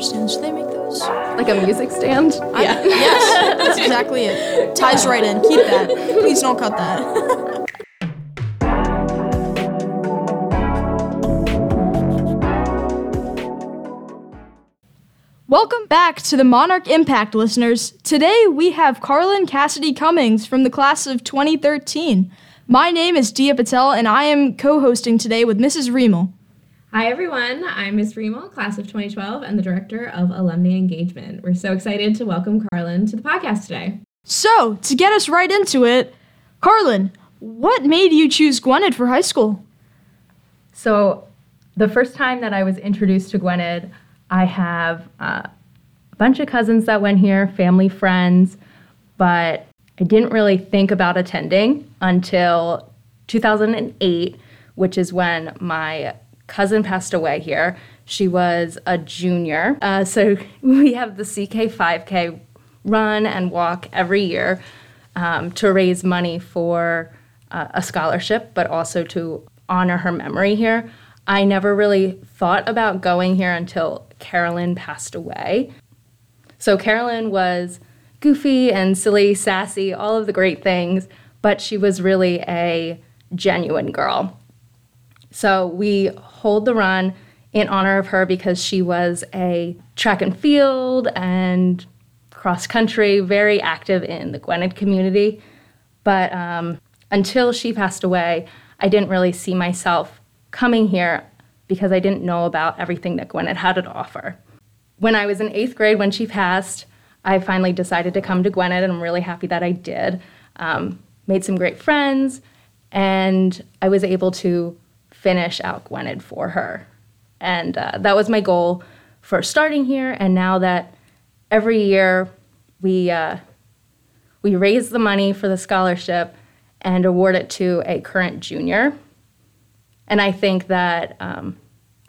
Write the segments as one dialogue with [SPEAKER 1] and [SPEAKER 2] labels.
[SPEAKER 1] stands. Do they make those?
[SPEAKER 2] Like a music stand?
[SPEAKER 1] I- yes, that's exactly it. Ties right in. Keep that. Please don't cut that. Welcome back to the Monarch Impact listeners. Today we have Carlin Cassidy Cummings from the class of 2013. My name is Dia Patel and I am co hosting today with Mrs. Riemel.
[SPEAKER 3] Hi, everyone. I'm Ms. Riemel, class of 2012, and the director of alumni engagement. We're so excited to welcome Carlin to the podcast today.
[SPEAKER 1] So, to get us right into it, Carlin, what made you choose Gwynedd for high school?
[SPEAKER 2] So, the first time that I was introduced to Gwynedd, I have uh, a bunch of cousins that went here, family, friends, but I didn't really think about attending until 2008, which is when my cousin passed away here. She was a junior. Uh, so we have the CK 5K run and walk every year um, to raise money for uh, a scholarship, but also to honor her memory here. I never really thought about going here until Carolyn passed away. So Carolyn was goofy and silly, sassy, all of the great things, but she was really a genuine girl. So we hold the run in honor of her because she was a track and field and cross country, very active in the Gwynedd community. But um, until she passed away, I didn't really see myself coming here because I didn't know about everything that Gwynedd had to offer. When I was in eighth grade, when she passed, I finally decided to come to Gwynedd, and I'm really happy that I did. Um, made some great friends, and I was able to finish out Gwynedd for her. And uh, that was my goal for starting here. And now that every year we uh, we raise the money for the scholarship and award it to a current junior. And I think that um,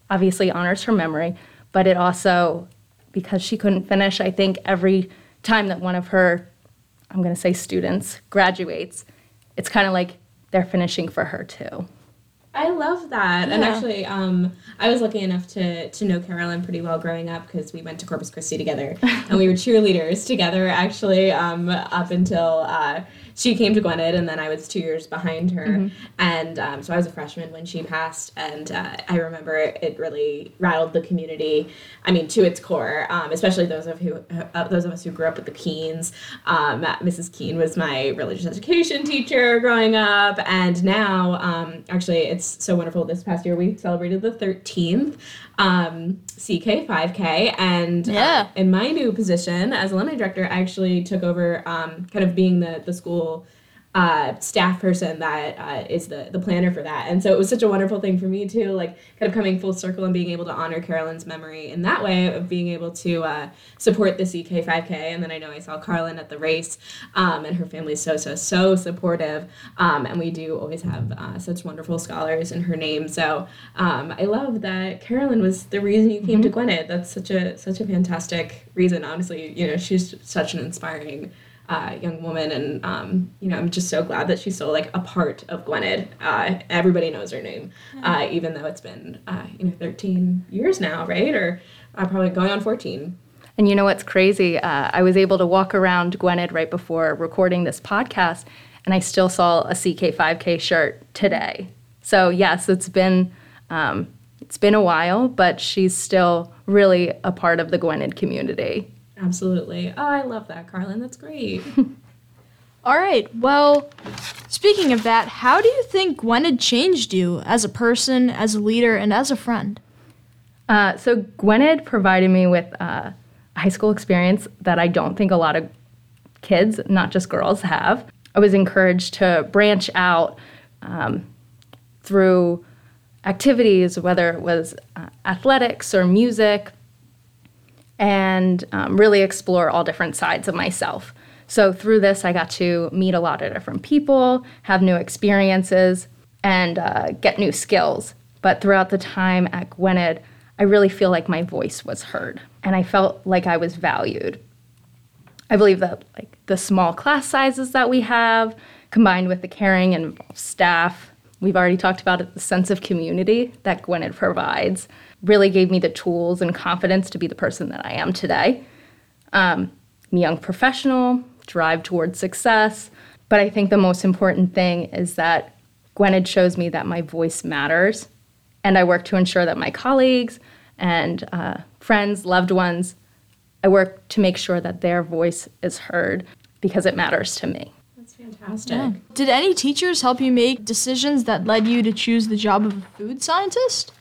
[SPEAKER 2] obviously honors her memory, but it also, because she couldn't finish, I think every time that one of her, I'm going to say students, graduates, it's kind of like they're finishing for her too.
[SPEAKER 3] I love that. And actually, um, I was lucky enough to to know Carolyn pretty well growing up because we went to Corpus Christi together, and we were cheerleaders together. Actually, um, up until uh, she came to Gwynedd, and then I was two years behind her, and um, so I was a freshman when she passed, and uh, I remember it really rattled the community. I mean, to its core, um, especially those of who uh, those of us who grew up with the Keens. Um, Mrs. Keen was my religious education teacher growing up, and now um, actually it's so wonderful. This past year we celebrated the 13th um, CK 5K, and uh,
[SPEAKER 1] Yeah.
[SPEAKER 3] in my new position as alumni director, I actually took over um, kind of being the the school uh, staff person that uh, is the the planner for that, and so it was such a wonderful thing for me too, like kind of coming full circle and being able to honor Carolyn's memory in that way of being able to uh, support the CK 5K, and then I know I saw Carlin at the race, um, and her family is so so so supportive, um, and we do always have uh, such wonderful scholars in her name, so um, I love that Carolyn was the reason you came to Gwynedd. That's such a such a fantastic reason. Honestly, you know she's such an inspiring uh, young woman, and um, you know, I'm just so glad that she's still like a part of Gwynedd. Uh, everybody knows her name, uh, even though it's been uh, you know 13 years now, right? Or uh, probably going on 14.
[SPEAKER 2] And you know what's crazy? Uh, I was able to walk around Gwynedd right before recording this podcast, and I still saw a CK5K shirt today. So yes, it's been um, it's been a while, but she's still really a part of the Gwynedd community.
[SPEAKER 3] Absolutely. Oh, I love that, Carlin. That's great.
[SPEAKER 1] All right. Well, speaking of that, how do you think Gwynedd changed you as a person, as a leader, and as a friend?
[SPEAKER 2] Uh, so Gwynedd provided me with uh, a high school experience that I don't think a lot of kids, not just girls, have. I was encouraged to branch out um, through activities, whether it was uh, athletics or music, and um, really explore all different sides of myself. So through this, I got to meet a lot of different people, have new experiences, and uh, get new skills. But throughout the time at Gwynedd, I really feel like my voice was heard, and I felt like I was valued. I believe that like the small class sizes that we have, combined with the caring and staff, we've already talked about it, the sense of community that Gwynedd provides really gave me the tools and confidence to be the person that I am today. Um, I'm a young professional, drive towards success. But I think the most important thing is that Gwynedd shows me that my voice matters. And I work to ensure that my colleagues and uh, friends, loved ones, I work to make sure that their voice is heard because it matters to me.
[SPEAKER 3] That's fantastic.
[SPEAKER 1] Did any teachers help you make decisions that led you to choose the job of a food scientist?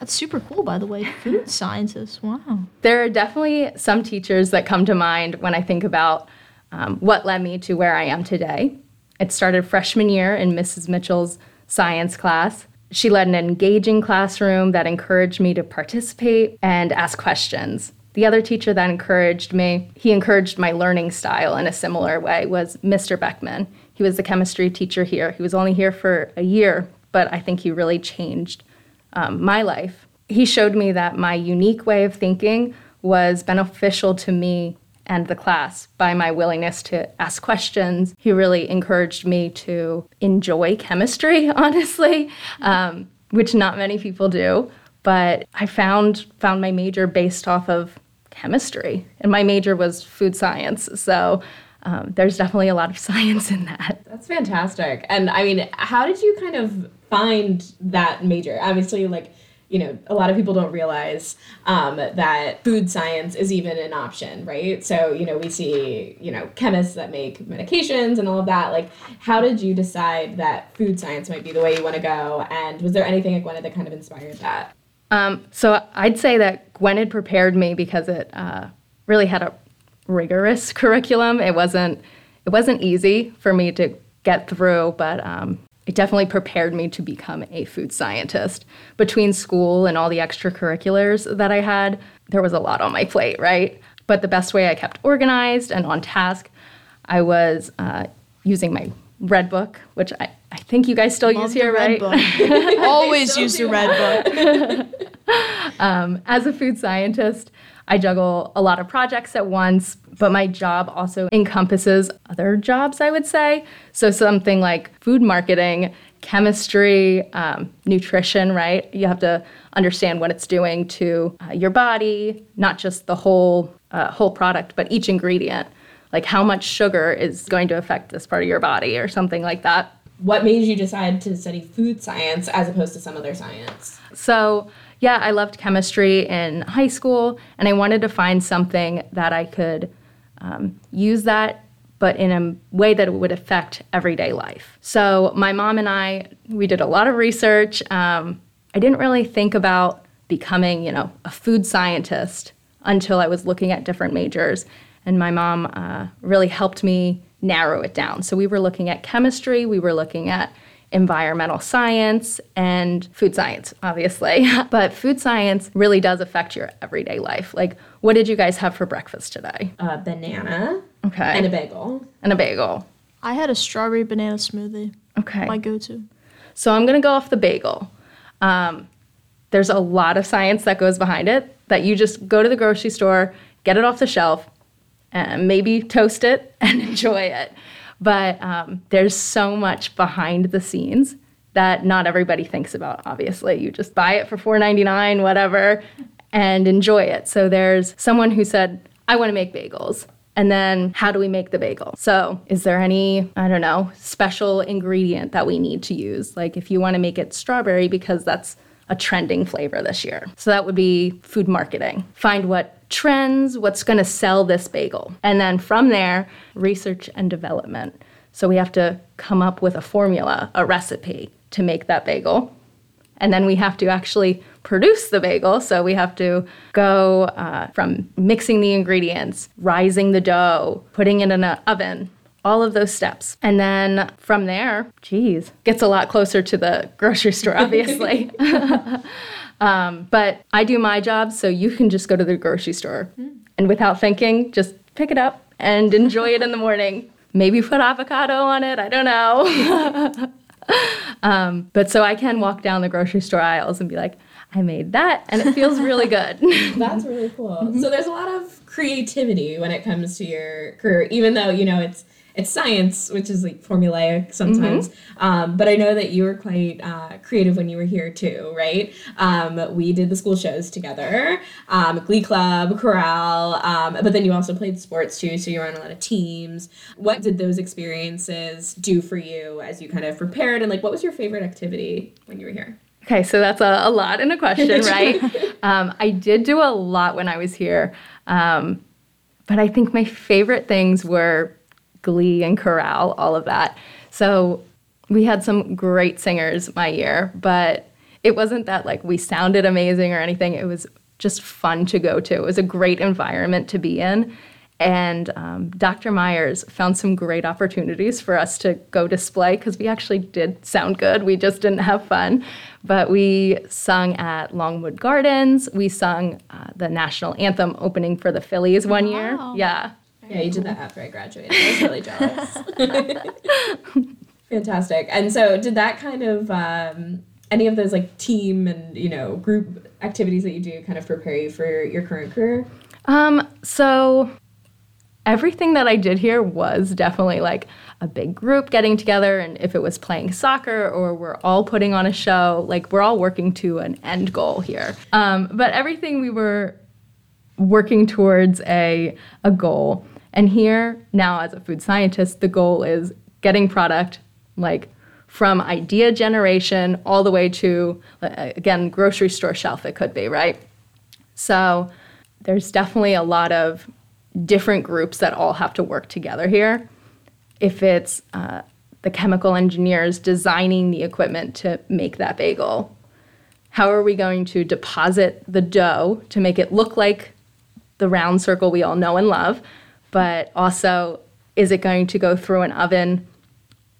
[SPEAKER 1] That's super cool, by the way. Food scientist. Wow.
[SPEAKER 2] There are definitely some teachers that come to mind when I think about um, what led me to where I am today. It started freshman year in Mrs. Mitchell's science class. She led an engaging classroom that encouraged me to participate and ask questions. The other teacher that encouraged me, he encouraged my learning style in a similar way, was Mr. Beckman. He was the chemistry teacher here. He was only here for a year, but I think he really changed um, my life. He showed me that my unique way of thinking was beneficial to me and the class by my willingness to ask questions. He really encouraged me to enjoy chemistry, honestly, um, which not many people do. But I found found my major based off of chemistry, and my major was food science. So um, there's definitely a lot of science in that.
[SPEAKER 3] That's fantastic. And I mean, how did you kind of find that major? Obviously, like, you know, a lot of people don't realize um, that food science is even an option, right? So, you know, we see, you know, chemists that make medications and all of that. Like, how did you decide that food science might be the way you want to go? And was there anything at Gwynedd that kind of inspired that?
[SPEAKER 2] Um, so I'd say that Gwynedd prepared me because it uh, really had a rigorous curriculum. It wasn't it wasn't easy for me to get through, but um, it definitely prepared me to become a food scientist. Between school and all the extracurriculars that I had, there was a lot on my plate, right? But the best way I kept organized and on task, I was uh, using my red book, which I, I think you guys still
[SPEAKER 1] Love
[SPEAKER 2] use
[SPEAKER 1] the
[SPEAKER 2] here,
[SPEAKER 1] red
[SPEAKER 2] right?
[SPEAKER 1] book. Always
[SPEAKER 3] Still
[SPEAKER 1] use the
[SPEAKER 3] do
[SPEAKER 1] red book.
[SPEAKER 2] Um, as a food scientist, I juggle a lot of projects at once, but my job also encompasses other jobs, I would say. So, something like food marketing, chemistry, um, nutrition, right? You have to understand what it's doing to uh, your body, not just the whole, uh, whole product, but each ingredient. Like how much sugar is going to affect this part of your body, or something like that.
[SPEAKER 3] What made you decide to study food science as opposed to some other science?
[SPEAKER 2] So, yeah, I loved chemistry in high school, and I wanted to find something that I could um, use that, but in a way that it would affect everyday life. So, my mom and I, we did a lot of research. Um, I didn't really think about becoming, you know, a food scientist until I was looking at different majors, and my mom uh, really helped me narrow it down. So, we were looking at chemistry, we were looking at environmental science and food science, obviously. but food science really does affect your everyday life. Like, what did you guys have for breakfast today?
[SPEAKER 3] A banana
[SPEAKER 2] Okay.
[SPEAKER 3] and a bagel.
[SPEAKER 2] And a bagel.
[SPEAKER 1] I had a strawberry banana smoothie.
[SPEAKER 2] Okay.
[SPEAKER 1] My go-to.
[SPEAKER 2] So I'm going to go off the bagel. Um, there's a lot of science that goes behind it that you just go to the grocery store, get it off the shelf, and maybe toast it and enjoy it. But um, there's so much behind the scenes that not everybody thinks about. Obviously, you just buy it for $4.99, whatever, and enjoy it. So there's someone who said, "I want to make bagels." And then, how do we make the bagel? So, is there any, I don't know, special ingredient that we need to use? Like, if you want to make it strawberry, because that's a trending flavor this year. So, that would be food marketing. Find what trends, what's going to sell this bagel. And then from there, research and development. So, we have to come up with a formula, a recipe to make that bagel. And then we have to actually produce the bagel. So we have to go uh, from mixing the ingredients, rising the dough, putting it in an oven, all of those steps. And then from there, geez, gets a lot closer to the grocery store, obviously. um, but I do my job, so you can just go to the grocery store and without thinking, just pick it up and enjoy it in the morning. Maybe put avocado on it, I don't know. Um, but so I can walk down the grocery store aisles and be like, I made that, and it feels really good.
[SPEAKER 3] That's really cool. So there's a lot of creativity when it comes to your career, even though you know it's it's science, which is like formulaic sometimes. Mm-hmm. Um, but I know that you were quite uh, creative when you were here too, right? Um, we did the school shows together, um, Glee Club, Chorale, um, but then you also played sports too, so you were on a lot of teams. What did those experiences do for you as you kind of prepared, and like what was your favorite activity when you were here?
[SPEAKER 2] Okay, so that's a, a lot in a question, right? um, I did do a lot when I was here, um, but I think my favorite things were Glee and Chorale, all of that. So we had some great singers my year, but it wasn't that like we sounded amazing or anything. It was just fun to go to. It was a great environment to be in. And um, Dr. Myers found some great opportunities for us to go display because we actually did sound good. We just didn't have fun. But we sung at Longwood Gardens. We sung uh, the national anthem opening for the Phillies one wow. year. Yeah.
[SPEAKER 3] Yeah, you did that after I graduated. I was really jealous. Fantastic. And so, did that kind of um, any of those like team and you know group activities that you do kind of prepare you for your current career?
[SPEAKER 2] Um, so everything that I did here was definitely like a big group getting together and if it was playing soccer or we're all putting on a show like we're all working to an end goal here um, but everything we were working towards a, a goal and here now as a food scientist the goal is getting product like from idea generation all the way to again grocery store shelf it could be right so there's definitely a lot of different groups that all have to work together here. If it's uh, the chemical engineers designing the equipment to make that bagel, how are we going to deposit the dough to make it look like the round circle we all know and love, but also is it going to go through an oven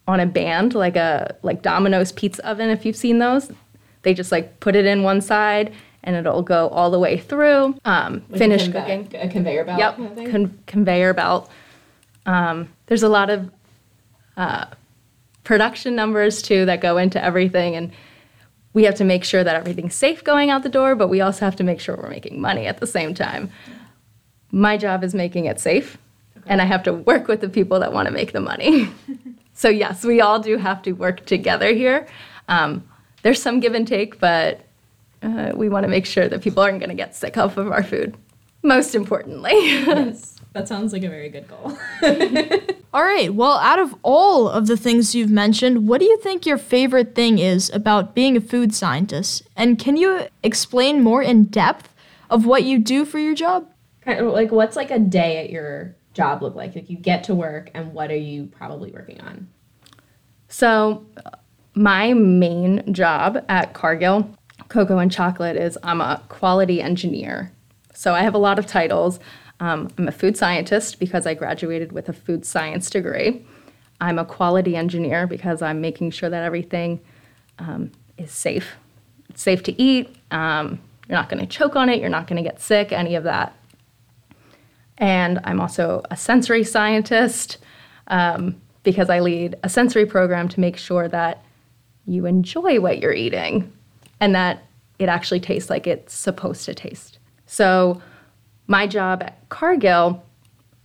[SPEAKER 2] on a band like a like Domino's pizza oven if you've seen those? They just like put it in one side and it'll go all the way through. Um, like finish
[SPEAKER 3] a
[SPEAKER 2] cooking.
[SPEAKER 3] A conveyor belt.
[SPEAKER 2] Yep, kind of Con- conveyor belt. Um, there's a lot of uh, production numbers too that go into everything, and we have to make sure that everything's safe going out the door, but we also have to make sure we're making money at the same time. My job is making it safe, okay. and I have to work with the people that want to make the money. so yes, we all do have to work together here. Um, there's some give and take, but uh, we want to make sure that people aren't going to get sick off of our food. Most importantly.
[SPEAKER 3] yes, that sounds like a very good goal.
[SPEAKER 1] all right. Well, out of all of the things you've mentioned, what do you think your favorite thing is about being a food scientist? And can you explain more in depth of what you do for your job?
[SPEAKER 3] Kind of like what's like a day at your job look like? Like you get to work and what are you probably working on?
[SPEAKER 2] So, my main job at Cargill Cocoa and Chocolate is I'm a quality engineer. So I have a lot of titles. Um, I'm a food scientist because I graduated with a food science degree. I'm a quality engineer because I'm making sure that everything um, is safe. It's safe to eat. Um, you're not going to choke on it. You're not going to get sick, any of that. And I'm also a sensory scientist um, because I lead a sensory program to make sure that you enjoy what you're eating and that it actually tastes like it's supposed to taste. So, my job at Cargill,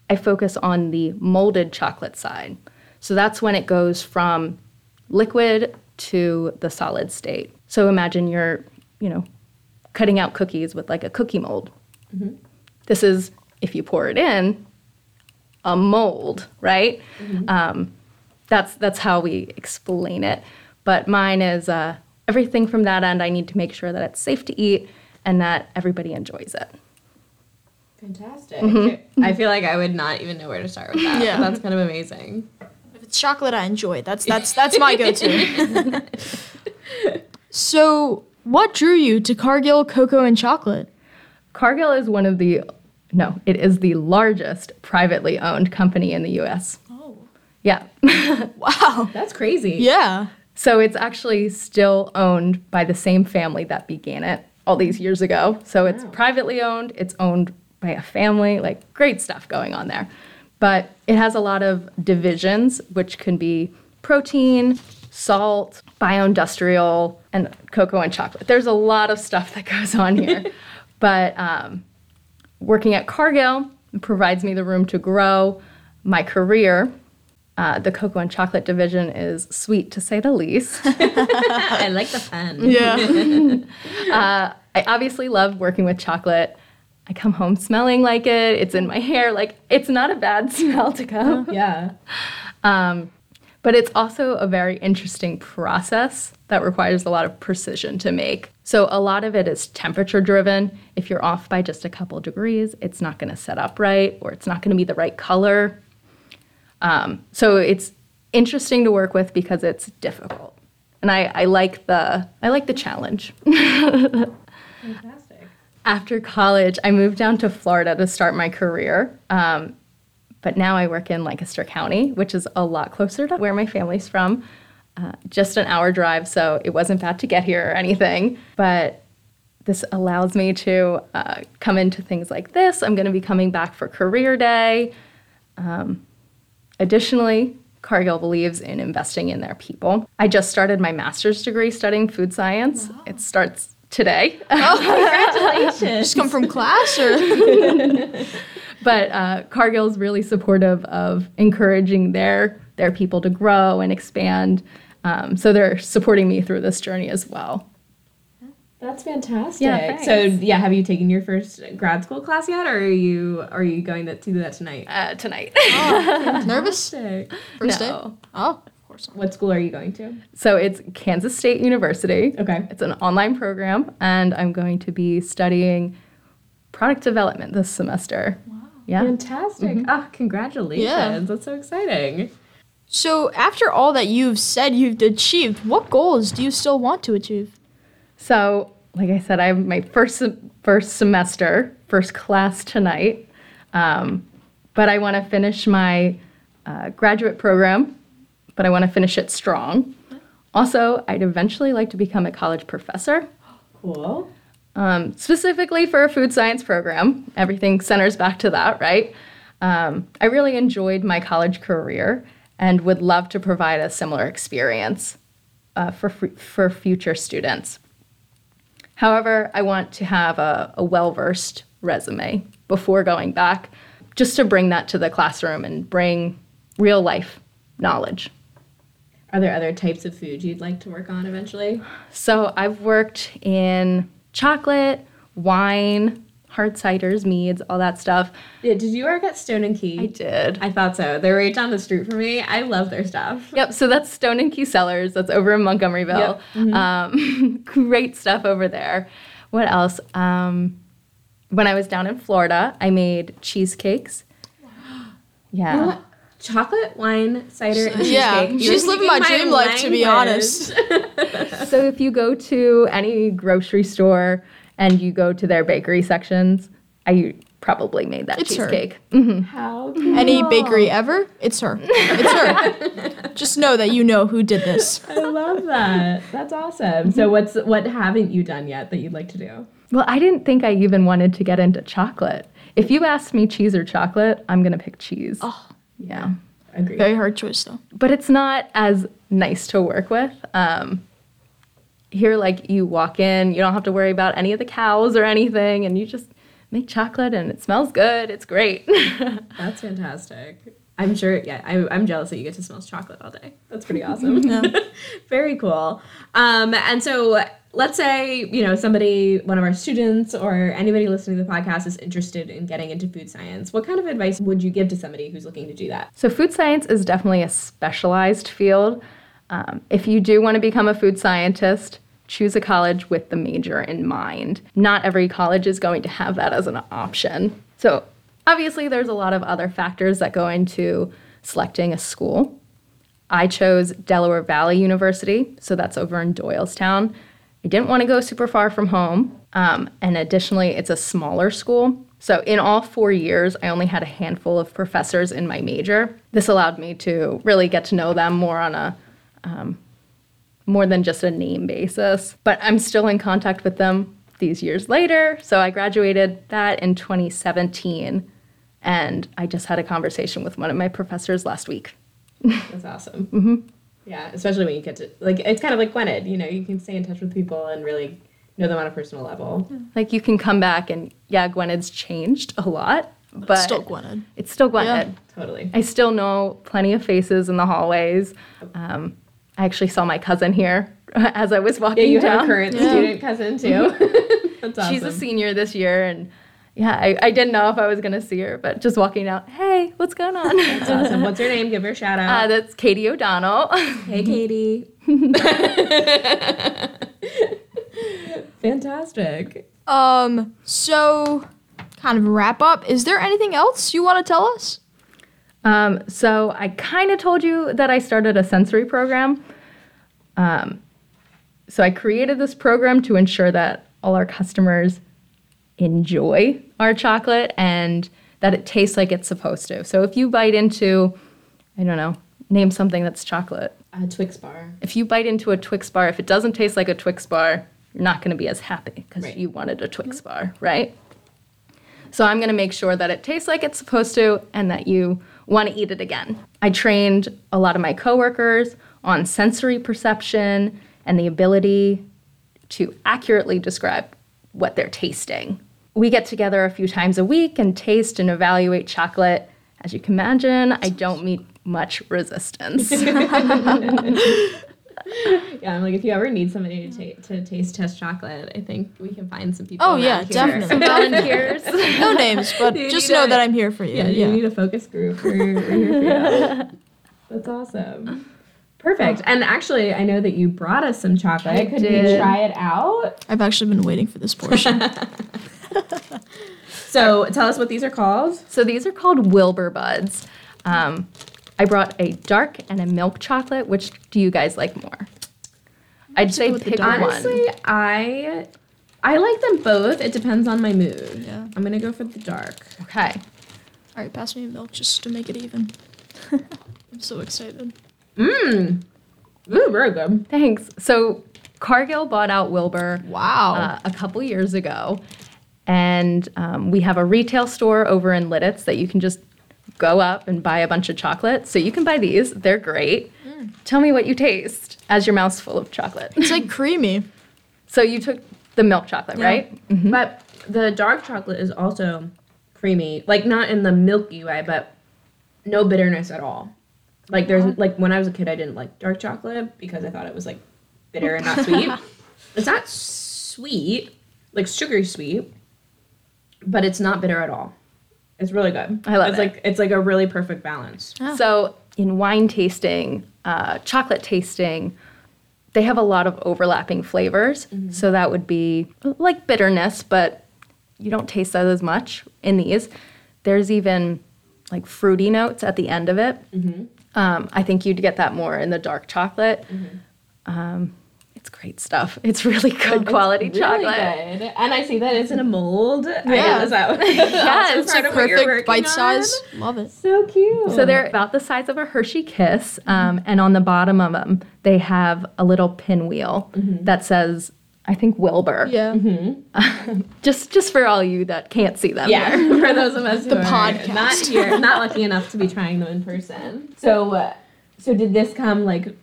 [SPEAKER 2] I focus on the molded chocolate side. So, that's when it goes from liquid to the solid state. So, imagine you're, you know, cutting out cookies with like a cookie mold. Mm-hmm. This is, if you pour it in, a mold, right? Mm-hmm. Um, that's that's how we explain it. But mine is uh, everything from that end, I need to make sure that it's safe to eat and that everybody enjoys it.
[SPEAKER 3] Fantastic. Mm-hmm. I feel like I would not even know where to start with that. yeah. That's kind of amazing.
[SPEAKER 1] If it's chocolate, I enjoy. That's that's that's my go-to. so, what drew you to Cargill Cocoa and Chocolate?
[SPEAKER 2] Cargill is one of the no, it is the largest privately owned company in the U.S.
[SPEAKER 1] Oh.
[SPEAKER 2] Yeah.
[SPEAKER 1] wow.
[SPEAKER 3] That's crazy.
[SPEAKER 1] Yeah.
[SPEAKER 2] So it's actually still owned by the same family that began it all these years ago. So it's wow. privately owned, it's owned by a family, like great stuff going on there. But it has a lot of divisions, which can be protein, salt, bioindustrial, and cocoa and chocolate. There's a lot of stuff that goes on here. but um, working at Cargill provides me the room to grow my career Uh, the cocoa and chocolate division is sweet to say the least.
[SPEAKER 3] I like the pen.
[SPEAKER 1] Yeah.
[SPEAKER 2] Uh, I obviously love working with chocolate. I come home smelling like it. It's in my hair. Like it's not a bad smell to come.
[SPEAKER 3] Yeah.
[SPEAKER 2] Um, but it's also a very interesting process that requires a lot of precision to make. So a lot of it is temperature driven. If you're off by just a couple degrees, it's not going to set up right, or it's not going to be the right color. Um, so it's interesting to work with because it's difficult, and I, I like the I like the challenge.
[SPEAKER 3] Fantastic.
[SPEAKER 2] After college, I moved down to Florida to start my career. Um, but now I work in Lancaster County, which is a lot closer to where my family's from. Uh, just an hour drive, so it wasn't bad to get here or anything. But this allows me to uh, come into things like this. I'm going to be coming back for Career Day. Um, additionally, Cargill believes in investing in their people. I just started my master's degree studying food science. It starts today.
[SPEAKER 3] Oh, congratulations.
[SPEAKER 1] Just come from class or
[SPEAKER 2] but uh, Cargill's really supportive of encouraging their their people to grow and expand. Um, so they're supporting me through this journey as well.
[SPEAKER 3] That's fantastic.
[SPEAKER 2] Yeah,
[SPEAKER 3] so yeah, have you taken your first grad school class yet, or are you are you going to, to do that tonight?
[SPEAKER 2] Uh, tonight.
[SPEAKER 1] nervous?
[SPEAKER 3] Fantastic.
[SPEAKER 1] First day? Oh, of course.
[SPEAKER 3] What school are you going to?
[SPEAKER 2] So it's Kansas State University.
[SPEAKER 3] Okay.
[SPEAKER 2] It's an online program, and I'm going to be studying product development this semester. Wow. Yeah.
[SPEAKER 3] Fantastic. Ah, congratulations.
[SPEAKER 1] Yeah.
[SPEAKER 3] That's so exciting.
[SPEAKER 1] So, after all that you've said you've achieved, what goals do you still want to achieve?
[SPEAKER 2] So, like I said, I have my first first semester, first class tonight, um, but I want to finish my uh, graduate program, but I want to finish it strong. Also, I'd eventually like to become a college professor,
[SPEAKER 3] Cool.
[SPEAKER 2] Um, specifically for a food science program. Everything centers back to that, right? Um, I really enjoyed my college career and would love to provide a similar experience uh, for, for future students. However, I want to have a, a well versed resume before going back, just to bring that to the classroom and bring real life knowledge.
[SPEAKER 3] Are there other types of food you'd like to work on eventually?
[SPEAKER 2] So I've worked in chocolate, wine, hard ciders, meads, all that stuff.
[SPEAKER 3] Yeah, did you work at Stone and Key?
[SPEAKER 2] I did.
[SPEAKER 3] I thought so. They're right down the street from me. I love their stuff.
[SPEAKER 2] Yep, so that's Stone and Key Cellars. That's over in Montgomeryville. Um, great stuff over there. What else? Um, when I was down in Florida, I made cheesecakes. Yeah.
[SPEAKER 3] What? Chocolate, wine, cider, and
[SPEAKER 1] Yeah,
[SPEAKER 3] cheesecake.
[SPEAKER 1] she's living my
[SPEAKER 3] speaking
[SPEAKER 1] dream life, to be honest.
[SPEAKER 2] So if you go to any grocery store and you go to their bakery sections, I probably made that
[SPEAKER 1] It's her.
[SPEAKER 2] cheesecake. Mhm.
[SPEAKER 3] How cool.
[SPEAKER 1] Any bakery ever? It's her. It's her. Just know that you know who did this.
[SPEAKER 3] I love that. That's awesome. So what's what haven't you done yet that you'd like to do?
[SPEAKER 2] Well, I didn't think I even wanted to get into chocolate. If you asked me cheese or chocolate, I'm gonna pick cheese.
[SPEAKER 1] Oh.
[SPEAKER 2] Yeah.
[SPEAKER 3] Agreed.
[SPEAKER 1] Very hard choice, though.
[SPEAKER 2] But it's not as nice to work with. Um, here, like you walk in, you don't have to worry about any of the cows or anything, and you just make chocolate and it smells good. It's great.
[SPEAKER 3] That's fantastic. I'm sure, yeah, I, I'm jealous that you get to smell chocolate all day. That's pretty awesome. Very cool. Um, and so let's say, you know, somebody, one of our students or anybody listening to the podcast is interested in getting into food science. What kind of advice would you give to somebody who's looking to do that?
[SPEAKER 2] So, food science is definitely a specialized field. Um, if you do want to become a food scientist, choose a college with the major in mind. Not every college is going to have that as an option. So, obviously, there's a lot of other factors that go into selecting a school. I chose Delaware Valley University, so that's over in Doylestown. I didn't want to go super far from home. Um, and additionally, it's a smaller school. So, in all four years, I only had a handful of professors in my major. This allowed me to really get to know them more on a um, more than just a name basis. But I'm still in contact with them these years later. So, I graduated that in 2017. And I just had a conversation with one of my professors last week.
[SPEAKER 3] That's awesome. Mm-hmm. Yeah, especially when you get to, like, it's kind of like Gwynedd, you know, you can stay in touch with people and really know them on a personal level.
[SPEAKER 2] Like you can come back and yeah, Gwyned's changed a lot, but it's
[SPEAKER 1] Still Gwynedd.
[SPEAKER 2] it's still Gwynedd.
[SPEAKER 3] Totally.
[SPEAKER 2] I still know plenty of faces in the hallways. Um, I actually saw my cousin here as I was walking
[SPEAKER 3] Yeah, you
[SPEAKER 2] down.
[SPEAKER 3] have a current
[SPEAKER 1] Yeah.
[SPEAKER 3] student cousin too. That's awesome.
[SPEAKER 2] She's a senior this year, and yeah, I, I didn't know if I was gonna see her, but just walking out, hey, what's going on?
[SPEAKER 3] That's awesome. What's her name? Give her a shout out.
[SPEAKER 2] Uh, that's Katie O'Donnell.
[SPEAKER 3] hey, Katie. Fantastic.
[SPEAKER 1] Um, so kind of wrap up. Is there anything else you want to tell us?
[SPEAKER 2] Um, so I kind of told you that I started a sensory program. Um, so I created this program to ensure that all our customers enjoy our chocolate and that it tastes like it's supposed to. So if you bite into, I don't know, name something that's chocolate.
[SPEAKER 3] A Twix bar.
[SPEAKER 2] If you bite into a Twix bar, if it doesn't taste like a Twix bar, you're not going to be as happy because
[SPEAKER 3] Right.
[SPEAKER 2] you wanted a Twix mm-hmm. bar, right? So I'm going to make sure that it tastes like it's supposed to and that you want to eat it again. I trained a lot of my coworkers on sensory perception and the ability to accurately describe what they're tasting. We get together a few times a week and taste and evaluate chocolate. As you can imagine, I don't meet much resistance.
[SPEAKER 3] Yeah, I'm like, if you ever need somebody to, ta- to taste test chocolate, I think we can find some people.
[SPEAKER 1] Oh yeah,
[SPEAKER 3] here.
[SPEAKER 1] definitely.
[SPEAKER 2] Volunteers.
[SPEAKER 1] no names, but
[SPEAKER 3] You
[SPEAKER 1] just know
[SPEAKER 3] a-
[SPEAKER 1] that I'm here for you.
[SPEAKER 3] Yeah,
[SPEAKER 1] Yeah.
[SPEAKER 3] you need a focus group. We're, we're here for you. That's awesome. Perfect. And actually, I know that you brought us some chocolate.
[SPEAKER 2] I
[SPEAKER 3] Could we try it out?
[SPEAKER 1] I've actually been waiting for this portion.
[SPEAKER 3] So tell us what these are called.
[SPEAKER 2] So these are called Wilbur Buds. Um, I brought a dark and a milk chocolate. Which do you guys like more? I'd say
[SPEAKER 1] go with the
[SPEAKER 2] pick one.
[SPEAKER 3] Honestly, I I like them both. It depends on my mood.
[SPEAKER 1] Yeah.
[SPEAKER 3] I'm gonna go for the dark.
[SPEAKER 2] Okay.
[SPEAKER 1] All right, pass me a milk just to make it even. I'm so excited.
[SPEAKER 3] Mmm. Ooh, very good.
[SPEAKER 2] Thanks. So Cargill bought out Wilbur
[SPEAKER 1] Wow.
[SPEAKER 2] uh, a couple years ago, and um, we have a retail store over in Lititz that you can just go up and buy a bunch of chocolate. So you can buy these; they're great. Tell me what you taste as your mouth's full of chocolate.
[SPEAKER 1] it's like creamy.
[SPEAKER 2] So you took the milk chocolate,
[SPEAKER 1] Yeah.
[SPEAKER 2] right?
[SPEAKER 3] But the dark chocolate is also creamy, like not in the milky way, but no bitterness at all. Like there's like when I was a kid, I didn't like dark chocolate because I thought it was like bitter and not sweet. it's not sweet, like sugary sweet, but it's not bitter at all. It's really good.
[SPEAKER 2] I love
[SPEAKER 3] it's
[SPEAKER 2] it.
[SPEAKER 3] like it's like a really perfect balance.
[SPEAKER 1] Oh.
[SPEAKER 2] So in wine tasting, uh, chocolate tasting, they have a lot of overlapping flavors. So that would be like bitterness, but you don't taste that as much in these. There's even like fruity notes at the end of it. Um, I think you'd get that more in the dark chocolate. Um, it's great stuff. It's really good quality
[SPEAKER 3] Really
[SPEAKER 2] chocolate.
[SPEAKER 3] good. And I see that it's in a mold. Yeah. Is that
[SPEAKER 2] Yeah, it's
[SPEAKER 3] part of what you're
[SPEAKER 1] Perfect bite
[SPEAKER 3] on?
[SPEAKER 1] size. Love it.
[SPEAKER 3] So cute.
[SPEAKER 2] So they're about the size of a Hershey Kiss, um, and on the bottom of them, they have a little pinwheel that says, "I think Wilbur."
[SPEAKER 1] Yeah.
[SPEAKER 2] Just, just for all you that can't see them.
[SPEAKER 3] Yeah, for those of us who
[SPEAKER 1] The
[SPEAKER 3] are
[SPEAKER 1] podcast.
[SPEAKER 3] not here, not lucky enough to be trying them in person. So, uh, so did this come like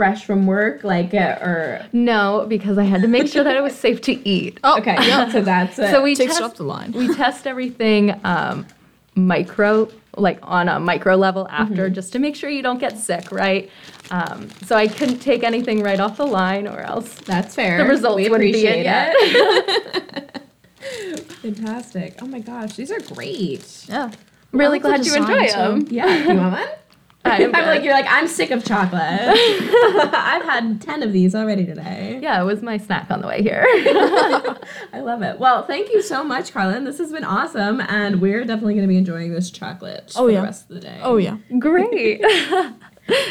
[SPEAKER 3] fresh from work, like, uh, or
[SPEAKER 2] No, because I had to make sure that it was safe to eat.
[SPEAKER 1] Oh,
[SPEAKER 3] okay?
[SPEAKER 1] yeah.
[SPEAKER 3] So that's it.
[SPEAKER 2] So we
[SPEAKER 1] Takes
[SPEAKER 2] test,
[SPEAKER 1] it up the line.
[SPEAKER 2] we test everything um, micro, like on a micro level after,
[SPEAKER 3] Mm-hmm.
[SPEAKER 2] just to make sure you don't get sick, right? Um, so I couldn't take anything right off the line, or else
[SPEAKER 3] that's fair.
[SPEAKER 2] the results
[SPEAKER 3] we
[SPEAKER 2] wouldn't be in yet.
[SPEAKER 3] Fantastic! Oh my gosh, these are great.
[SPEAKER 1] Yeah.
[SPEAKER 2] really
[SPEAKER 1] I
[SPEAKER 2] glad you enjoy them.
[SPEAKER 3] Yeah, you want one?
[SPEAKER 2] I'm
[SPEAKER 3] I'm like you're like I'm sick of chocolate. I've had ten of these already today.
[SPEAKER 2] Yeah, it was my snack on the way here.
[SPEAKER 3] I love it. Well, thank you so much, Carlin. This has been awesome, and we're definitely going to be enjoying this chocolate
[SPEAKER 1] Oh,
[SPEAKER 3] for
[SPEAKER 1] yeah.
[SPEAKER 3] the rest of the day.
[SPEAKER 1] Oh yeah.
[SPEAKER 2] Great.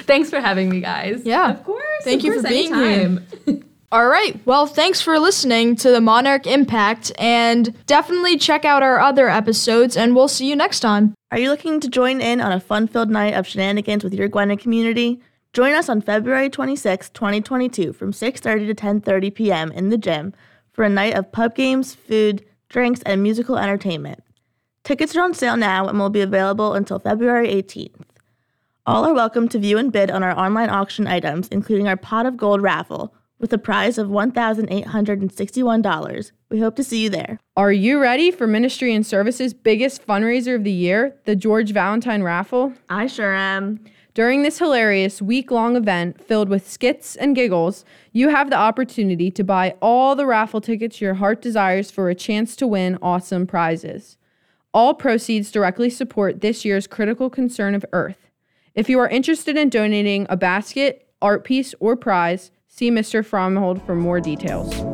[SPEAKER 2] Thanks for having me, guys.
[SPEAKER 1] Yeah.
[SPEAKER 3] Of course.
[SPEAKER 1] Thank
[SPEAKER 3] of
[SPEAKER 1] you for
[SPEAKER 3] course,
[SPEAKER 1] being
[SPEAKER 3] anytime.
[SPEAKER 1] All right. Well, thanks for listening to the Monarch Impact, and definitely check out our other episodes, and we'll see you next time.
[SPEAKER 4] Are you looking to join in on a fun filled night of shenanigans with your Gwynedd community? Join us on February 26, 2022 from 6:30 to 10:30 p.m. in the gym for a night of pub games, food, drinks, and musical entertainment. Tickets are on sale now and will be available until February 18th. All are welcome to view and bid on our online auction items, including our pot of gold raffle, with a prize of $1,861. We hope to see you there.
[SPEAKER 5] Are you ready for Ministry and Services' biggest fundraiser of the year, the George Valentine Raffle?
[SPEAKER 4] I sure am.
[SPEAKER 5] During this hilarious week long event filled with skits and giggles, you have the opportunity to buy all the raffle tickets your heart desires for a chance to win awesome prizes. All proceeds directly support this year's critical concern of Earth. If you are interested in donating a basket, art piece, or prize, see Mr. Fromhold for more details.